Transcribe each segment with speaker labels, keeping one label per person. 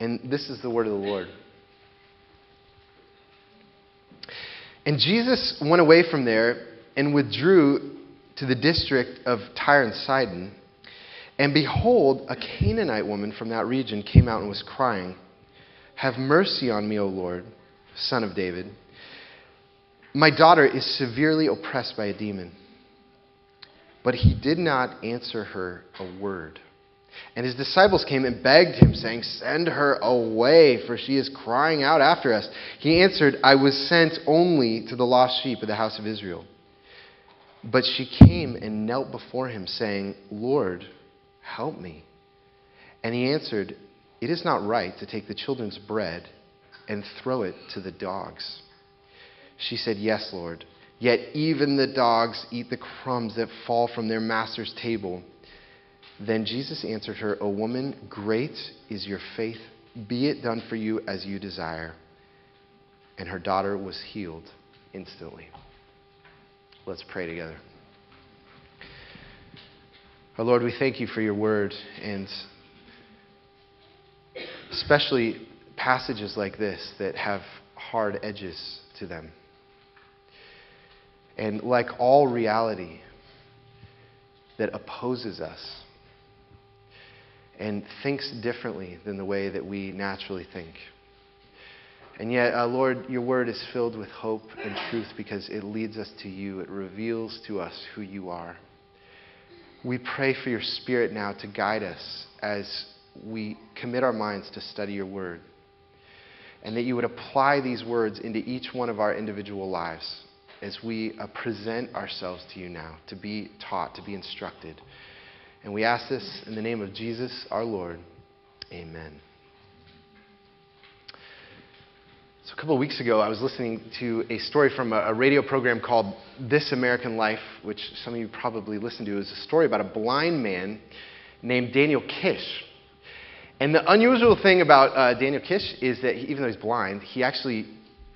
Speaker 1: And this is the word of the Lord. And Jesus went away from there and withdrew to the district of Tyre and Sidon. And behold, a Canaanite woman from that region came out and was crying, Have mercy on me, O Lord, son of David. My daughter is severely oppressed by a demon. But he did not answer her a word. And his disciples came and begged him, saying, Send her away, for she is crying out after us. He answered, I was sent only to the lost sheep of the house of Israel. But she came and knelt before him, saying, Lord, help me. And he answered, It is not right to take the children's bread and throw it to the dogs. She said, Yes, Lord. Yet even the dogs eat the crumbs that fall from their master's table. Then Jesus answered her, O woman, great is your faith. Be it done for you as you desire. And her daughter was healed instantly. Let's pray together. Our Lord, we thank you for your word and especially passages like this that have hard edges to them. And like all reality that opposes us, and thinks differently than the way that we naturally think. And yet, uh, Lord, your word is filled with hope and truth because it leads us to you. It reveals to us who you are. We pray for your spirit now to guide us as we commit our minds to study your word. And that you would apply these words into each one of our individual lives as we uh, present ourselves to you now to be taught, to be instructed. And we ask this in the name of Jesus our Lord. Amen. So, a couple of weeks ago, I was listening to a story from a, radio program called This American Life, which some of you probably listened to. It was a story about a blind man named Daniel Kish. And the unusual thing about uh, Daniel Kish is that he, even though he's blind, he actually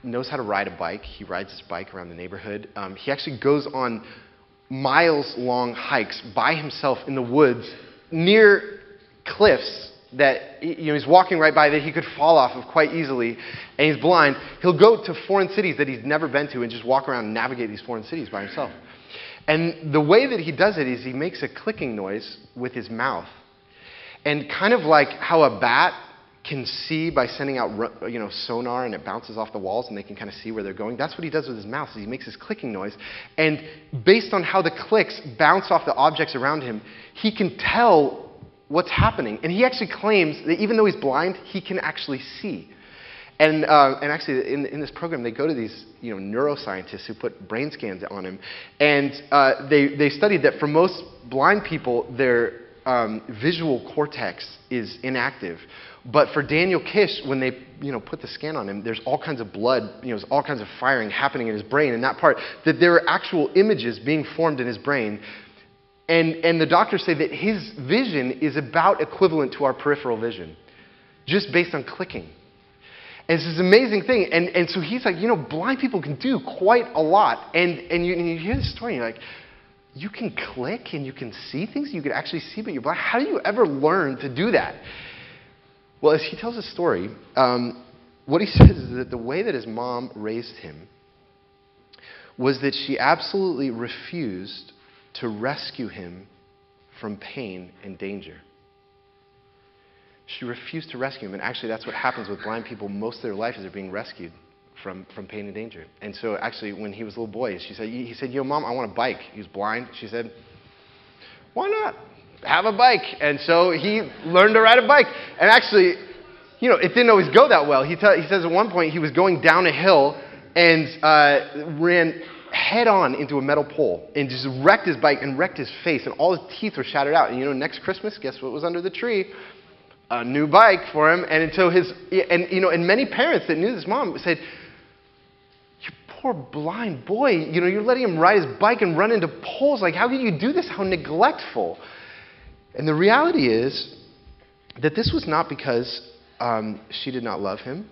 Speaker 1: knows how to ride a bike. He rides his bike around the neighborhood. Um, he actually goes on miles long hikes by himself in the woods near cliffs that you know, he's walking right by that he could fall off of quite easily, and he's blind. He'll go to foreign cities that he's never been to and just walk around and navigate these foreign cities by himself. And the way that he does it is he makes a clicking noise with his mouth. And kind of like how a bat can see by sending out you know, sonar and it bounces off the walls and they can kind of see where they're going. That's what he does with his mouse Is he makes this clicking noise. And based on how the clicks bounce off the objects around him, he can tell what's happening. And he actually claims that even though he's blind, he can actually see. And, uh, and actually, in, in this program, they go to these you know, neuroscientists who put brain scans on him. And uh, they, they studied that for most blind people, their um, visual cortex is inactive. But for Daniel Kish, when they you know, put the scan on him, there's all kinds of blood, you know, there's all kinds of firing happening in his brain in that part, that there are actual images being formed in his brain. And, and the doctors say that his vision is about equivalent to our peripheral vision, just based on clicking. And it's this amazing thing. And, and so he's like, you know, blind people can do quite a lot. And, and, you, and you hear the story, and you're like, you can click and you can see things you can actually see, but you're blind. How do you ever learn to do that? Well, as he tells his story, um, what he says is that the way that his mom raised him was that she absolutely refused to rescue him from pain and danger. She refused to rescue him. And actually, that's what happens with blind people most of their life is they're being rescued from, from pain and danger. And so actually, when he was a little boy, she said, he said, yo, mom, I want a bike. He was blind. She said, why not? have a bike. And so he learned to ride a bike. And actually, you know, it didn't always go that well. He, t- he says at one point he was going down a hill and uh, ran head on into a metal pole and just wrecked his bike and wrecked his face, and all his teeth were shattered out. And you know, next Christmas, guess what was under the tree? A new bike for him. And until his, and you know, and many parents that knew this mom said, "You poor blind boy, you know, you're letting him ride his bike and run into poles. Like, how can you do this? How neglectful." And the reality is that this was not because um, she did not love him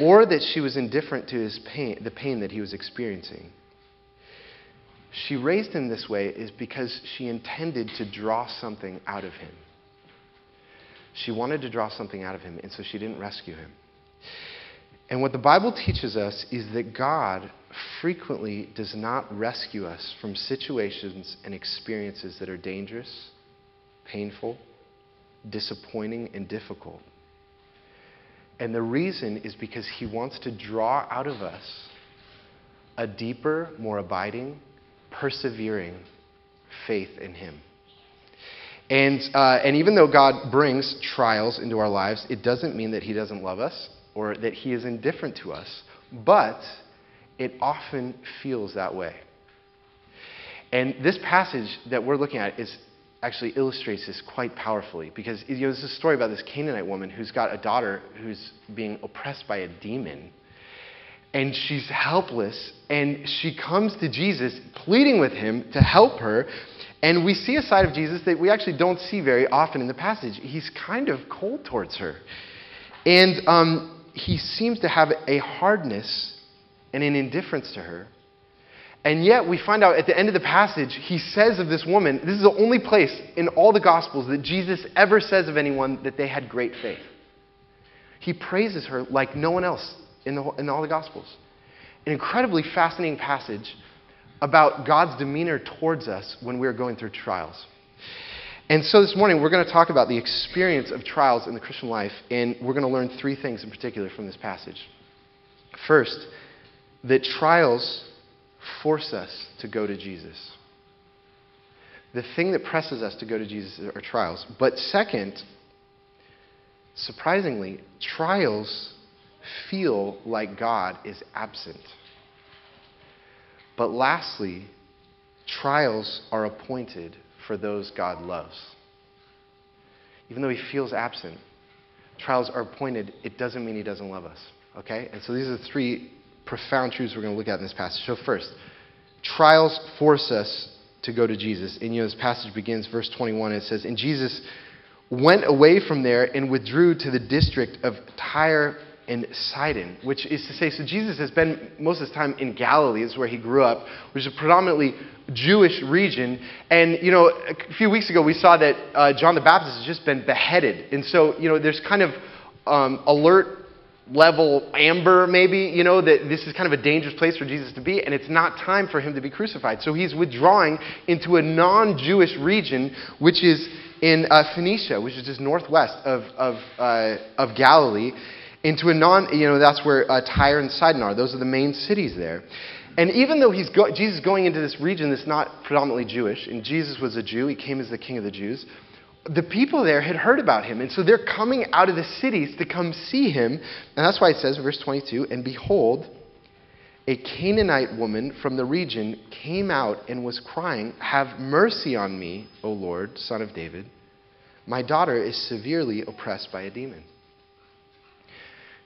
Speaker 1: or that she was indifferent to his pain, the pain that he was experiencing. She raised him this way is because she intended to draw something out of him. She wanted to draw something out of him, and so she didn't rescue him. And what the Bible teaches us is that God frequently does not rescue us from situations and experiences that are dangerous, painful, disappointing, and difficult. And the reason is because He wants to draw out of us a deeper, more abiding, persevering faith in Him. And, uh, and even though God brings trials into our lives, it doesn't mean that He doesn't love us or that He is indifferent to us. But it often feels that way. And this passage that we're looking at is actually illustrates this quite powerfully because you know, there's a story about this Canaanite woman who's got a daughter who's being oppressed by a demon. And she's helpless, and she comes to Jesus pleading with him to help her. And we see a side of Jesus that we actually don't see very often in the passage. He's kind of cold towards her. And um, he seems to have a hardness and an indifference to her. And yet, we find out at the end of the passage, he says of this woman, this is the only place in all the Gospels that Jesus ever says of anyone that they had great faith. He praises her like no one else in, the, in all the Gospels. An incredibly fascinating passage about God's demeanor towards us when we're going through trials. And so this morning, we're going to talk about the experience of trials in the Christian life, and we're going to learn three things in particular from this passage. First, that trials force us to go to Jesus. The thing that presses us to go to Jesus are trials. But second, surprisingly, trials feel like God is absent. But lastly, trials are appointed for those God loves. Even though he feels absent, trials are appointed, it doesn't mean he doesn't love us. Okay? And so these are the three profound truths we're going to look at in this passage. So, first, trials force us to go to Jesus. And you know, this passage begins, verse 21, it says, And Jesus went away from there and withdrew to the district of Tyre and Sidon, which is to say, so Jesus has been most of his time in Galilee, is where he grew up, which is a predominantly Jewish region. And, you know, a few weeks ago we saw that uh, John the Baptist has just been beheaded. And so, you know, there's kind of um, alert level amber, maybe, you know, that this is kind of a dangerous place for Jesus to be, and it's not time for him to be crucified. So he's withdrawing into a non Jewish region, which is in uh, Phoenicia, which is just northwest of, of, uh, of Galilee, into a non, you know, that's where uh, Tyre and Sidon are. Those are the main cities there. And even though he's go- Jesus is going into this region that's not predominantly Jewish, and Jesus was a Jew, he came as the king of the Jews, the people there had heard about him. And so they're coming out of the cities to come see him. And that's why it says, verse 22, and behold, a Canaanite woman from the region came out and was crying, Have mercy on me, O Lord, son of David. My daughter is severely oppressed by a demon.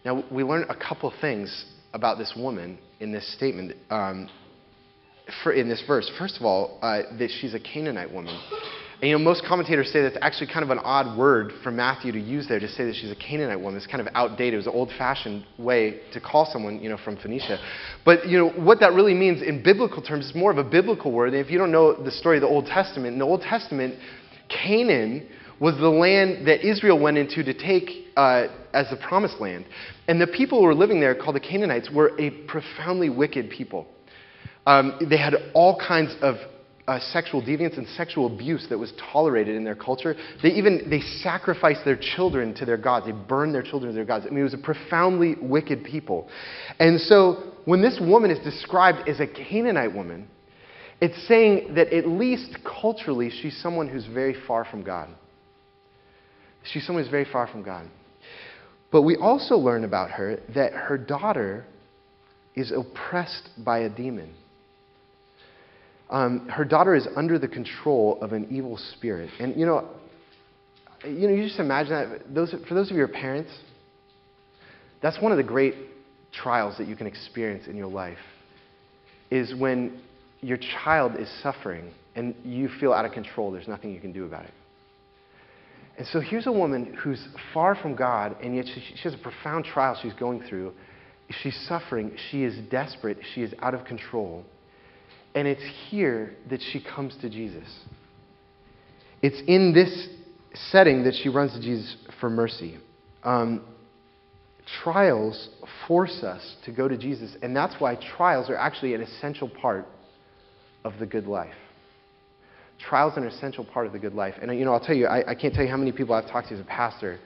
Speaker 1: Now, we learn a couple things about this woman in this statement, um, for, in this verse. First of all, uh, that she's a Canaanite woman. And you know, most commentators say that's actually kind of an odd word for Matthew to use there to say that she's a Canaanite woman. It's kind of outdated. It was an old-fashioned way to call someone, you know, from Phoenicia. But you know, what that really means in biblical terms is more of a biblical word. And if you don't know the story of the Old Testament, in the Old Testament, Canaan was the land that Israel went into to take uh, as the promised land. And the people who were living there, called the Canaanites, were a profoundly wicked people. Um, they had all kinds of uh, sexual deviance and sexual abuse that was tolerated in their culture. They even they sacrificed their children to their gods. They burned their children to their gods. I mean, it was a profoundly wicked people. And so when this woman is described as a Canaanite woman, it's saying that at least culturally she's someone who's very far from God. She's someone who's very far from God. But we also learn about her that her daughter is oppressed by a demon um, her daughter is under the control of an evil spirit. And you know, you know, you just imagine that. Those, for those of your parents, that's one of the great trials that you can experience in your life. Is when your child is suffering and you feel out of control. There's nothing you can do about it. And so here's a woman who's far from God, and yet she, she has a profound trial she's going through. She's suffering. She is desperate. She is out of control. And it's here that she comes to Jesus. It's in this setting that she runs to Jesus for mercy. Um, trials force us to go to Jesus, and that's why trials are actually an essential part of the good life. Trials are an essential part of the good life. And, you know, I'll tell you, I, I can't tell you how many people I've talked to as a pastor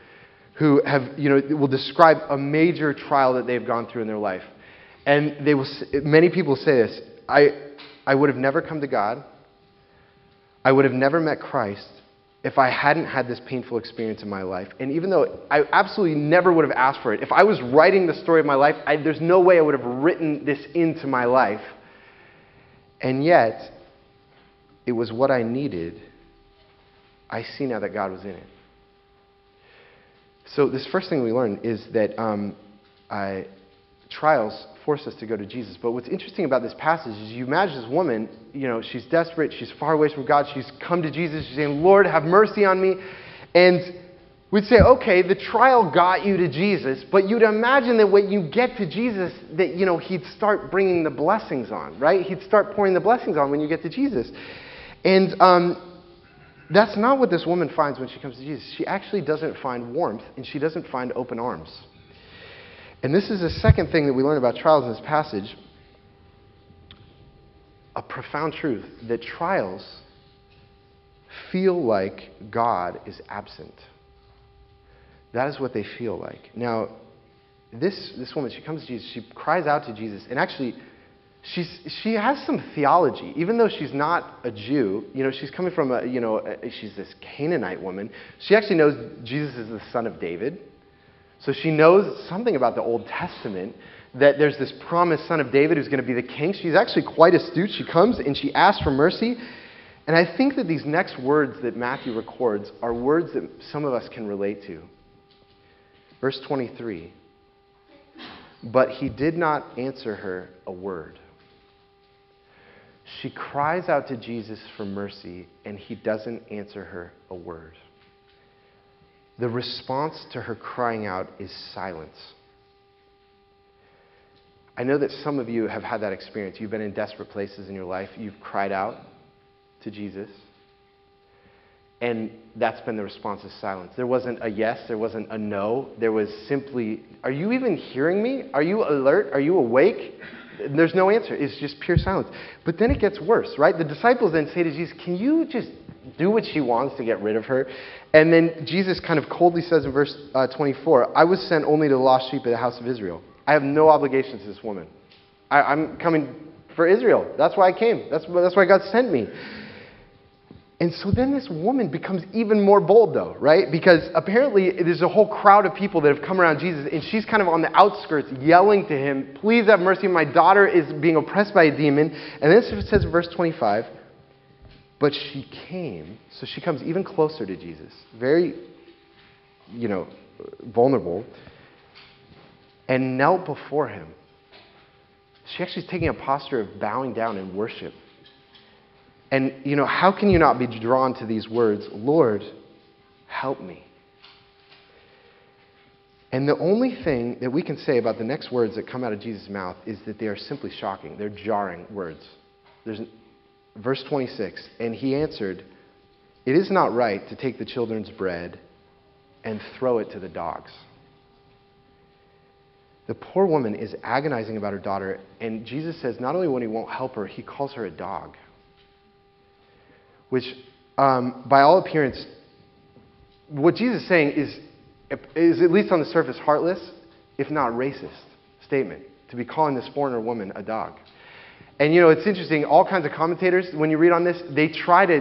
Speaker 1: who have, you know, will describe a major trial that they've gone through in their life. And they will, many people say this I, I would have never come to God. I would have never met Christ if I hadn't had this painful experience in my life. And even though I absolutely never would have asked for it, if I was writing the story of my life, I, there's no way I would have written this into my life. And yet, it was what I needed. I see now that God was in it. So, this first thing we learn is that um, I, trials force us to go to Jesus. But what's interesting about this passage is you imagine this woman, you know, she's desperate, she's far away from God, she's come to Jesus, she's saying, Lord, have mercy on me. And we'd say, okay, the trial got you to Jesus, but you'd imagine that when you get to Jesus, that, you know, he'd start bringing the blessings on, right? He'd start pouring the blessings on when you get to Jesus. And um, that's not what this woman finds when she comes to Jesus. She actually doesn't find warmth, and she doesn't find open arms. And this is the second thing that we learn about trials in this passage a profound truth that trials feel like God is absent. That is what they feel like. Now, this, this woman, she comes to Jesus, she cries out to Jesus, and actually, she's, she has some theology. Even though she's not a Jew, you know, she's coming from a, you know, a, she's this Canaanite woman. She actually knows Jesus is the son of David. So she knows something about the Old Testament that there's this promised son of David who's going to be the king. She's actually quite astute. She comes and she asks for mercy. And I think that these next words that Matthew records are words that some of us can relate to. Verse 23 But he did not answer her a word. She cries out to Jesus for mercy, and he doesn't answer her a word the response to her crying out is silence. I know that some of you have had that experience. You've been in desperate places in your life. You've cried out to Jesus. And that's been the response is silence. There wasn't a yes, there wasn't a no. There was simply, Are you even hearing me? Are you alert? Are you awake? There's no answer. It's just pure silence. But then it gets worse, right? The disciples then say to Jesus, Can you just do what she wants to get rid of her. And then Jesus kind of coldly says in verse uh, 24, I was sent only to the lost sheep of the house of Israel. I have no obligation to this woman. I, am coming for Israel. That's why I came. That's, that's why God sent me. And so then this woman becomes even more bold, though, right? Because apparently there's a whole crowd of people that have come around Jesus, and she's kind of on the outskirts yelling to him, Please have mercy. My daughter is being oppressed by a demon. And then it says in verse 25, but she came, so she comes even closer to Jesus, very, you know, vulnerable, and knelt before him. She actually is taking a posture of bowing down in worship. And, you know, how can you not be drawn to these words, Lord, help me? And the only thing that we can say about the next words that come out of Jesus' mouth is that they are simply shocking. They're jarring words. There's Verse 26 And he answered, It is not right to take the children's bread and throw it to the dogs. The poor woman is agonizing about her daughter, and Jesus says not only when he won't help her, he calls her a dog. Which, um, by all appearance, what Jesus is saying is, is, at least on the surface, heartless, if not racist statement, to be calling this foreigner woman a dog. And you know, it's interesting, all kinds of commentators, when you read on this, they try to,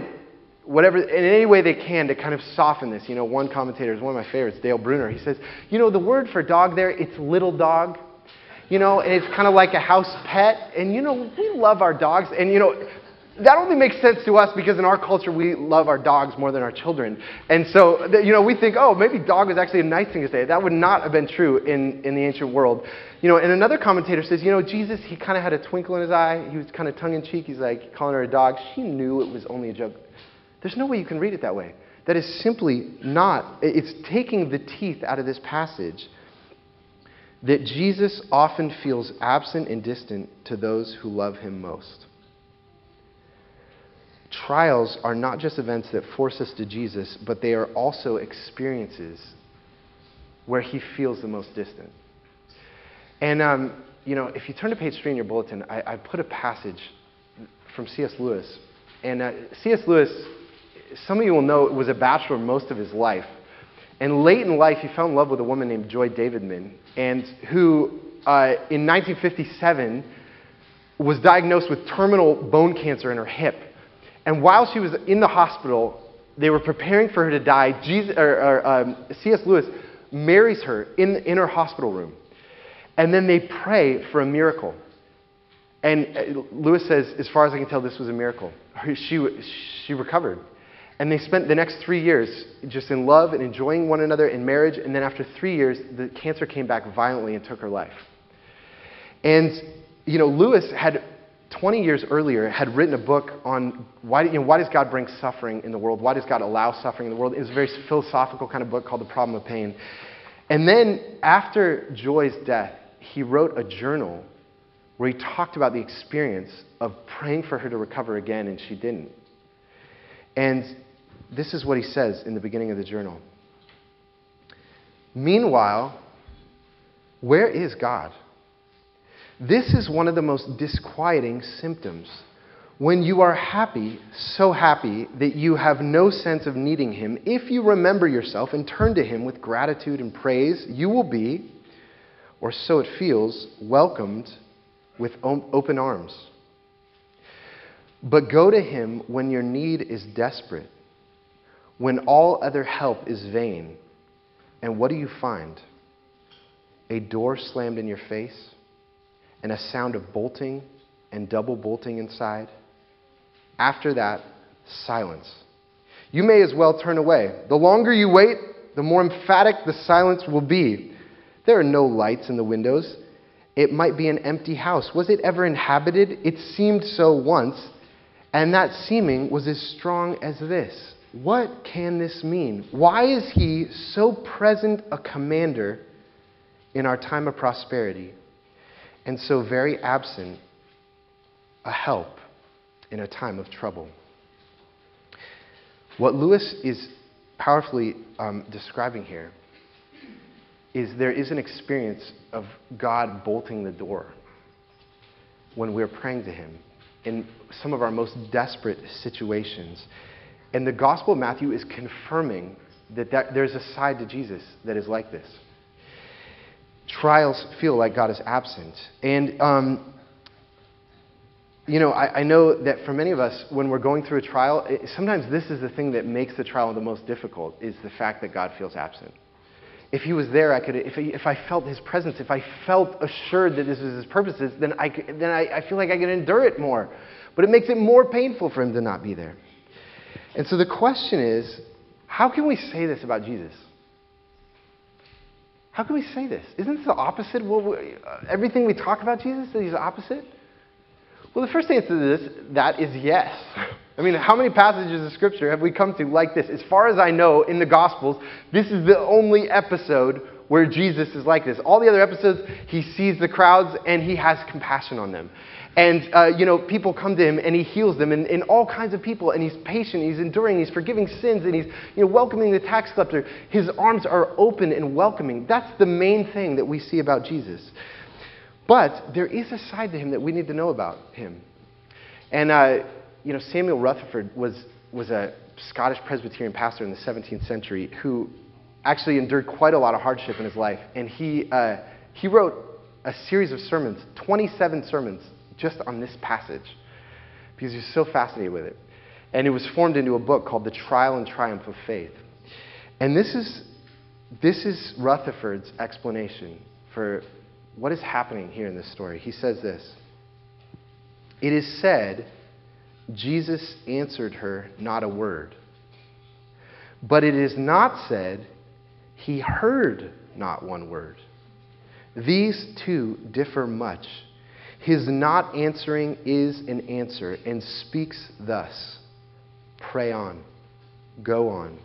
Speaker 1: whatever, in any way they can, to kind of soften this. You know, one commentator is one of my favorites, Dale Bruner. He says, you know, the word for dog there, it's little dog. You know, and it's kind of like a house pet. And you know, we love our dogs. And you know, that only makes sense to us because in our culture we love our dogs more than our children. And so, you know, we think, oh, maybe dog is actually a nice thing to say. That would not have been true in, in the ancient world. You know, and another commentator says, you know, Jesus, he kind of had a twinkle in his eye. He was kind of tongue in cheek. He's like calling her a dog. She knew it was only a joke. There's no way you can read it that way. That is simply not, it's taking the teeth out of this passage that Jesus often feels absent and distant to those who love him most. Trials are not just events that force us to Jesus, but they are also experiences where he feels the most distant. And, um, you know, if you turn to page three in your bulletin, I, I put a passage from C.S. Lewis. And uh, C.S. Lewis, some of you will know, was a bachelor most of his life. And late in life, he fell in love with a woman named Joy Davidman, and who, uh, in 1957, was diagnosed with terminal bone cancer in her hip. And while she was in the hospital, they were preparing for her to die. Jesus, or, or, um, C.S. Lewis marries her in, in her hospital room. And then they pray for a miracle. And uh, Lewis says, as far as I can tell, this was a miracle. She, she recovered. And they spent the next three years just in love and enjoying one another in marriage. And then after three years, the cancer came back violently and took her life. And, you know, Lewis had 20 years earlier had written a book on why, you know, why does God bring suffering in the world? Why does God allow suffering in the world? It was a very philosophical kind of book called The Problem of Pain. And then after Joy's death, he wrote a journal where he talked about the experience of praying for her to recover again, and she didn't. And this is what he says in the beginning of the journal. Meanwhile, where is God? This is one of the most disquieting symptoms. When you are happy, so happy that you have no sense of needing Him, if you remember yourself and turn to Him with gratitude and praise, you will be, or so it feels, welcomed with open arms. But go to Him when your need is desperate, when all other help is vain. And what do you find? A door slammed in your face? And a sound of bolting and double bolting inside. After that, silence. You may as well turn away. The longer you wait, the more emphatic the silence will be. There are no lights in the windows. It might be an empty house. Was it ever inhabited? It seemed so once, and that seeming was as strong as this. What can this mean? Why is he so present a commander in our time of prosperity? And so very absent a help in a time of trouble. What Lewis is powerfully um, describing here is there is an experience of God bolting the door when we're praying to Him in some of our most desperate situations. And the Gospel of Matthew is confirming that, that there's a side to Jesus that is like this trials feel like God is absent. And, um, you know, I, I, know that for many of us, when we're going through a trial, it, sometimes this is the thing that makes the trial the most difficult, is the fact that God feels absent. If he was there, I could, if, if I felt his presence, if I felt assured that this was his purposes, then, I, then I, I feel like I could endure it more. But it makes it more painful for him to not be there. And so the question is, how can we say this about Jesus? How can we say this? Isn't this the opposite? Well, we, uh, everything we talk about Jesus, he's the opposite? Well, the first answer to this, that is yes. I mean, how many passages of Scripture have we come to like this? As far as I know, in the Gospels, this is the only episode where Jesus is like this. All the other episodes, he sees the crowds and he has compassion on them. And, uh, you know, people come to him and he heals them and, and all kinds of people. And he's patient, he's enduring, he's forgiving sins, and he's, you know, welcoming the tax collector. His arms are open and welcoming. That's the main thing that we see about Jesus. But there is a side to him that we need to know about him. And, uh, you know, Samuel Rutherford was, was a Scottish Presbyterian pastor in the 17th century who actually endured quite a lot of hardship in his life. And he, uh, he wrote a series of sermons, 27 sermons just on this passage because he's so fascinated with it. And it was formed into a book called The Trial and Triumph of Faith. And this is, this is Rutherford's explanation for what is happening here in this story. He says this It is said, Jesus answered her not a word. But it is not said, he heard not one word. These two differ much his not answering is an answer and speaks thus Pray on, go on,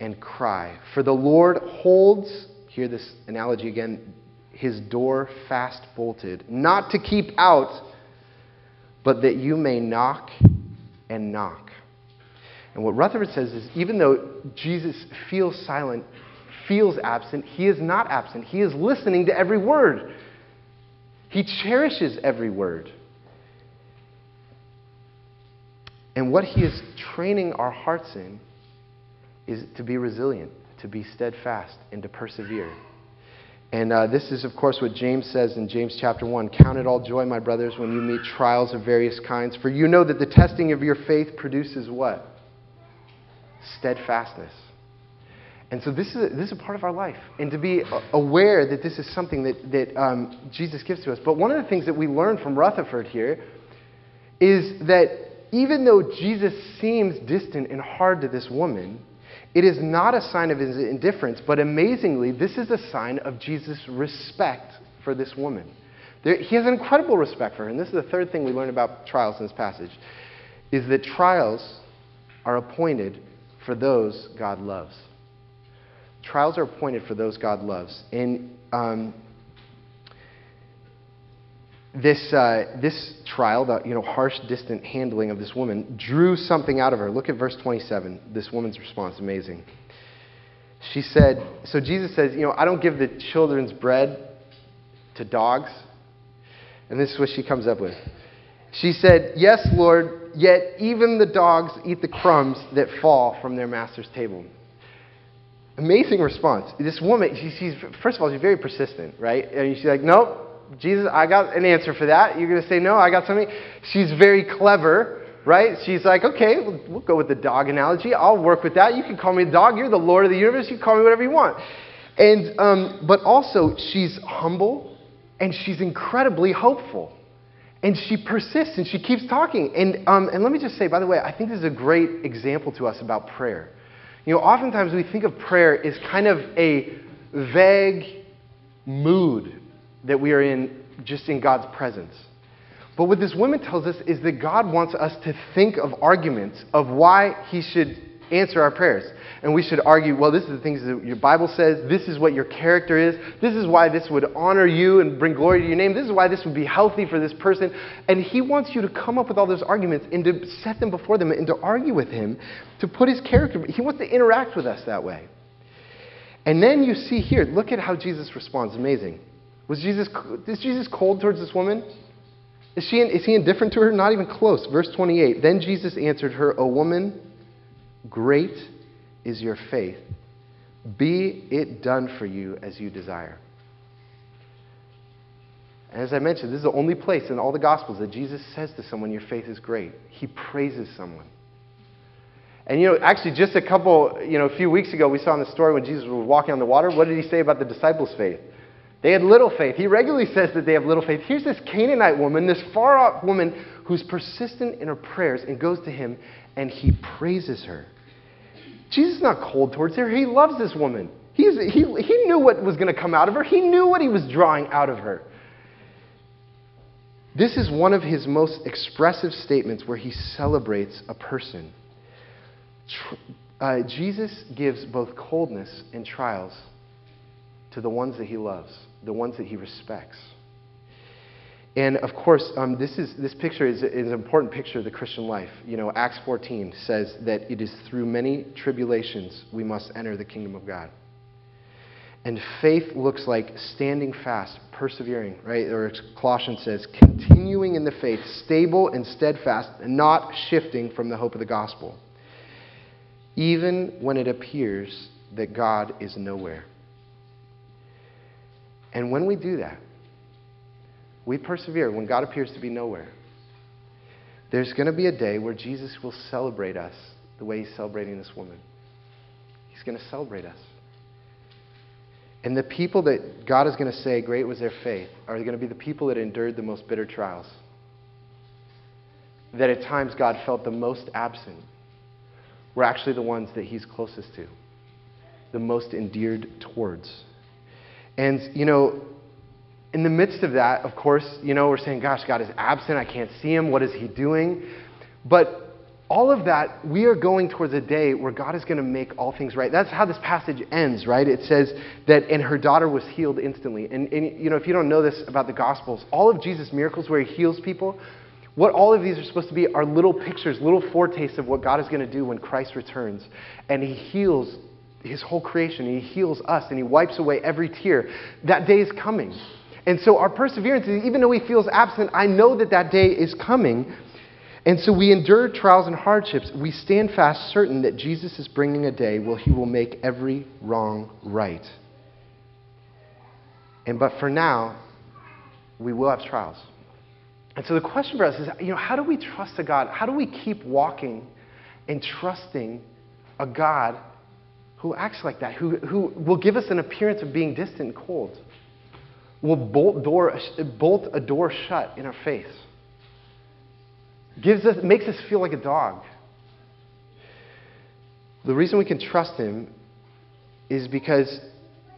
Speaker 1: and cry. For the Lord holds, hear this analogy again, his door fast bolted, not to keep out, but that you may knock and knock. And what Rutherford says is even though Jesus feels silent, feels absent, he is not absent. He is listening to every word. He cherishes every word. And what he is training our hearts in is to be resilient, to be steadfast, and to persevere. And uh, this is, of course, what James says in James chapter 1 Count it all joy, my brothers, when you meet trials of various kinds, for you know that the testing of your faith produces what? Steadfastness. And so this is, a, this is a part of our life. And to be aware that this is something that, that um, Jesus gives to us. But one of the things that we learn from Rutherford here is that even though Jesus seems distant and hard to this woman, it is not a sign of his indifference, but amazingly, this is a sign of Jesus' respect for this woman. There, he has an incredible respect for her. And this is the third thing we learn about trials in this passage, is that trials are appointed for those God loves. Trials are appointed for those God loves. And um, this, uh, this trial, the you know, harsh, distant handling of this woman, drew something out of her. Look at verse 27. This woman's response, amazing. She said, So Jesus says, You know, I don't give the children's bread to dogs. And this is what she comes up with. She said, Yes, Lord, yet even the dogs eat the crumbs that fall from their master's table. Amazing response. This woman, she, she's, first of all, she's very persistent, right? And she's like, Nope, Jesus, I got an answer for that. You're going to say, no, I got something. She's very clever, right? She's like, okay, we'll, we'll, go with the dog analogy. I'll work with that. You can call me a dog. You're the Lord of the universe. You can call me whatever you want. And, um, but also, she's humble and she's incredibly hopeful. And she persists and she keeps talking. And, um, and let me just say, by the way, I think this is a great example to us about prayer. You know, oftentimes we think of prayer as kind of a vague mood that we are in just in God's presence. But what this woman tells us is that God wants us to think of arguments of why He should answer our prayers. And we should argue, well, this is the things that your Bible says. This is what your character is. This is why this would honor you and bring glory to your name. This is why this would be healthy for this person. And He wants you to come up with all those arguments and to set them before them and to argue with Him, to put His character. He wants to interact with us that way. And then you see here, look at how Jesus responds. Amazing. Was Jesus, is Jesus cold towards this woman? Is, she, is he indifferent to her? Not even close. Verse 28 Then Jesus answered her, O woman, great is your faith. Be it done for you as you desire. And as I mentioned, this is the only place in all the Gospels that Jesus says to someone, Your faith is great. He praises someone. And you know, actually, just a couple, you know, a few weeks ago, we saw in the story when Jesus was walking on the water, what did he say about the disciples' faith? They had little faith. He regularly says that they have little faith. Here's this Canaanite woman, this far off woman who's persistent in her prayers and goes to him and he praises her. Jesus is not cold towards her. He loves this woman. He's, he, he knew what was going to come out of her, he knew what he was drawing out of her. This is one of his most expressive statements where he celebrates a person. Uh, Jesus gives both coldness and trials to the ones that he loves, the ones that he respects. And of course, um, this, is, this picture is, is, an important picture of the Christian life. You know, Acts 14 says that it is through many tribulations we must enter the kingdom of God. And faith looks like standing fast, persevering, right? Or Colossians says, continuing in the faith, stable and steadfast, and not shifting from the hope of the gospel. Even when it appears that God is nowhere. And when we do that, we persevere when God appears to be nowhere. There's going to be a day where Jesus will celebrate us the way he's celebrating this woman. He's going to celebrate us. And the people that God is going to say, great was their faith, are going to be the people that endured the most bitter trials. That at times God felt the most absent were actually the ones that he's closest to, the most endeared towards. And, you know, in the midst of that, of course, you know, we're saying, gosh, God is absent. I can't see him. What is he doing? But all of that, we are going towards a day where God is going to make all things right. That's how this passage ends, right? It says that, and her daughter was healed instantly. And, and, you know, if you don't know this about the Gospels, all of Jesus' miracles where he heals people What all of these are supposed to be are little pictures, little foretastes of what God is going to do when Christ returns. And He heals His whole creation, He heals us, and He wipes away every tear. That day is coming. And so our perseverance, even though He feels absent, I know that that day is coming. And so we endure trials and hardships. We stand fast, certain that Jesus is bringing a day where He will make every wrong right. And but for now, we will have trials. And so the question for us is, you know, how do we trust a God? How do we keep walking and trusting a God who acts like that, who, who will give us an appearance of being distant and cold, will bolt, door, bolt a door shut in our face, gives us, makes us feel like a dog. The reason we can trust him is because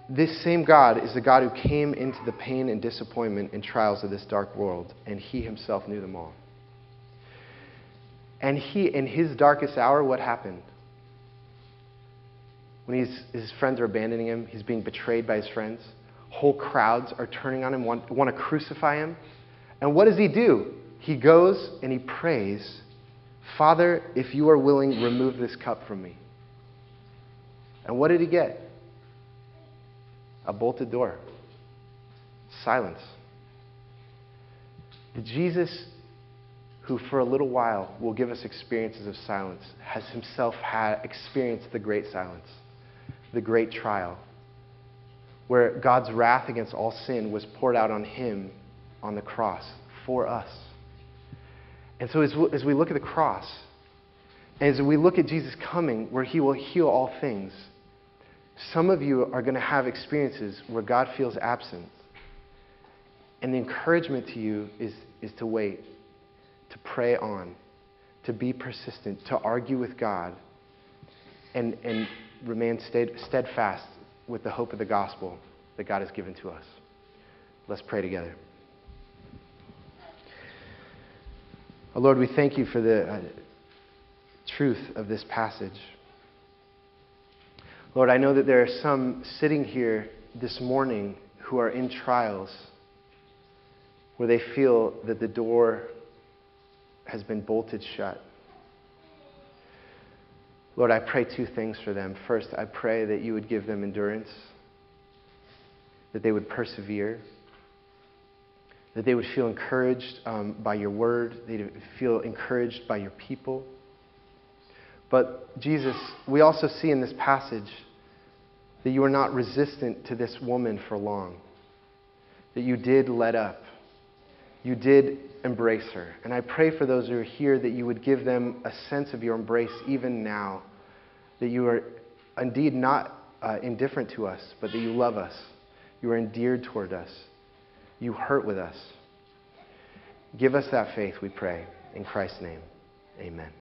Speaker 1: this same God is the God who came into the pain and disappointment and trials of this dark world, and he himself knew them all. And he, in his darkest hour, what happened? When his friends are abandoning him, he's being betrayed by his friends. Whole crowds are turning on him, want, want to crucify him. And what does he do? He goes and he prays, Father, if you are willing, remove this cup from me. And what did he get? a bolted door, silence. The Jesus who, for a little while, will give us experiences of silence, has himself had experienced the great silence, the great trial, where God's wrath against all sin was poured out on him on the cross for us. And so, as we, as we look at the cross, as we look at Jesus coming, where he will heal all things, some of you are going to have experiences where God feels absent. And the encouragement to you is, is to wait, to pray on, to be persistent, to argue with God, and, and remain steadfast with the hope of the gospel that God has given to us. Let's pray together. Oh Lord, we thank you for the uh, truth of this passage. Lord, I know that there are some sitting here this morning who are in trials where they feel that the door has been bolted shut. Lord, I pray two things for them. First, I pray that you would give them endurance, that they would persevere, that they would feel encouraged um, by your word, they'd feel encouraged by your people. But, Jesus, we also see in this passage that you were not resistant to this woman for long, that you did let up, you did embrace her. And I pray for those who are here that you would give them a sense of your embrace even now, that you are indeed not uh, indifferent to us, but that you love us, you are endeared toward us, you hurt with us. Give us that faith, we pray. In Christ's name, amen.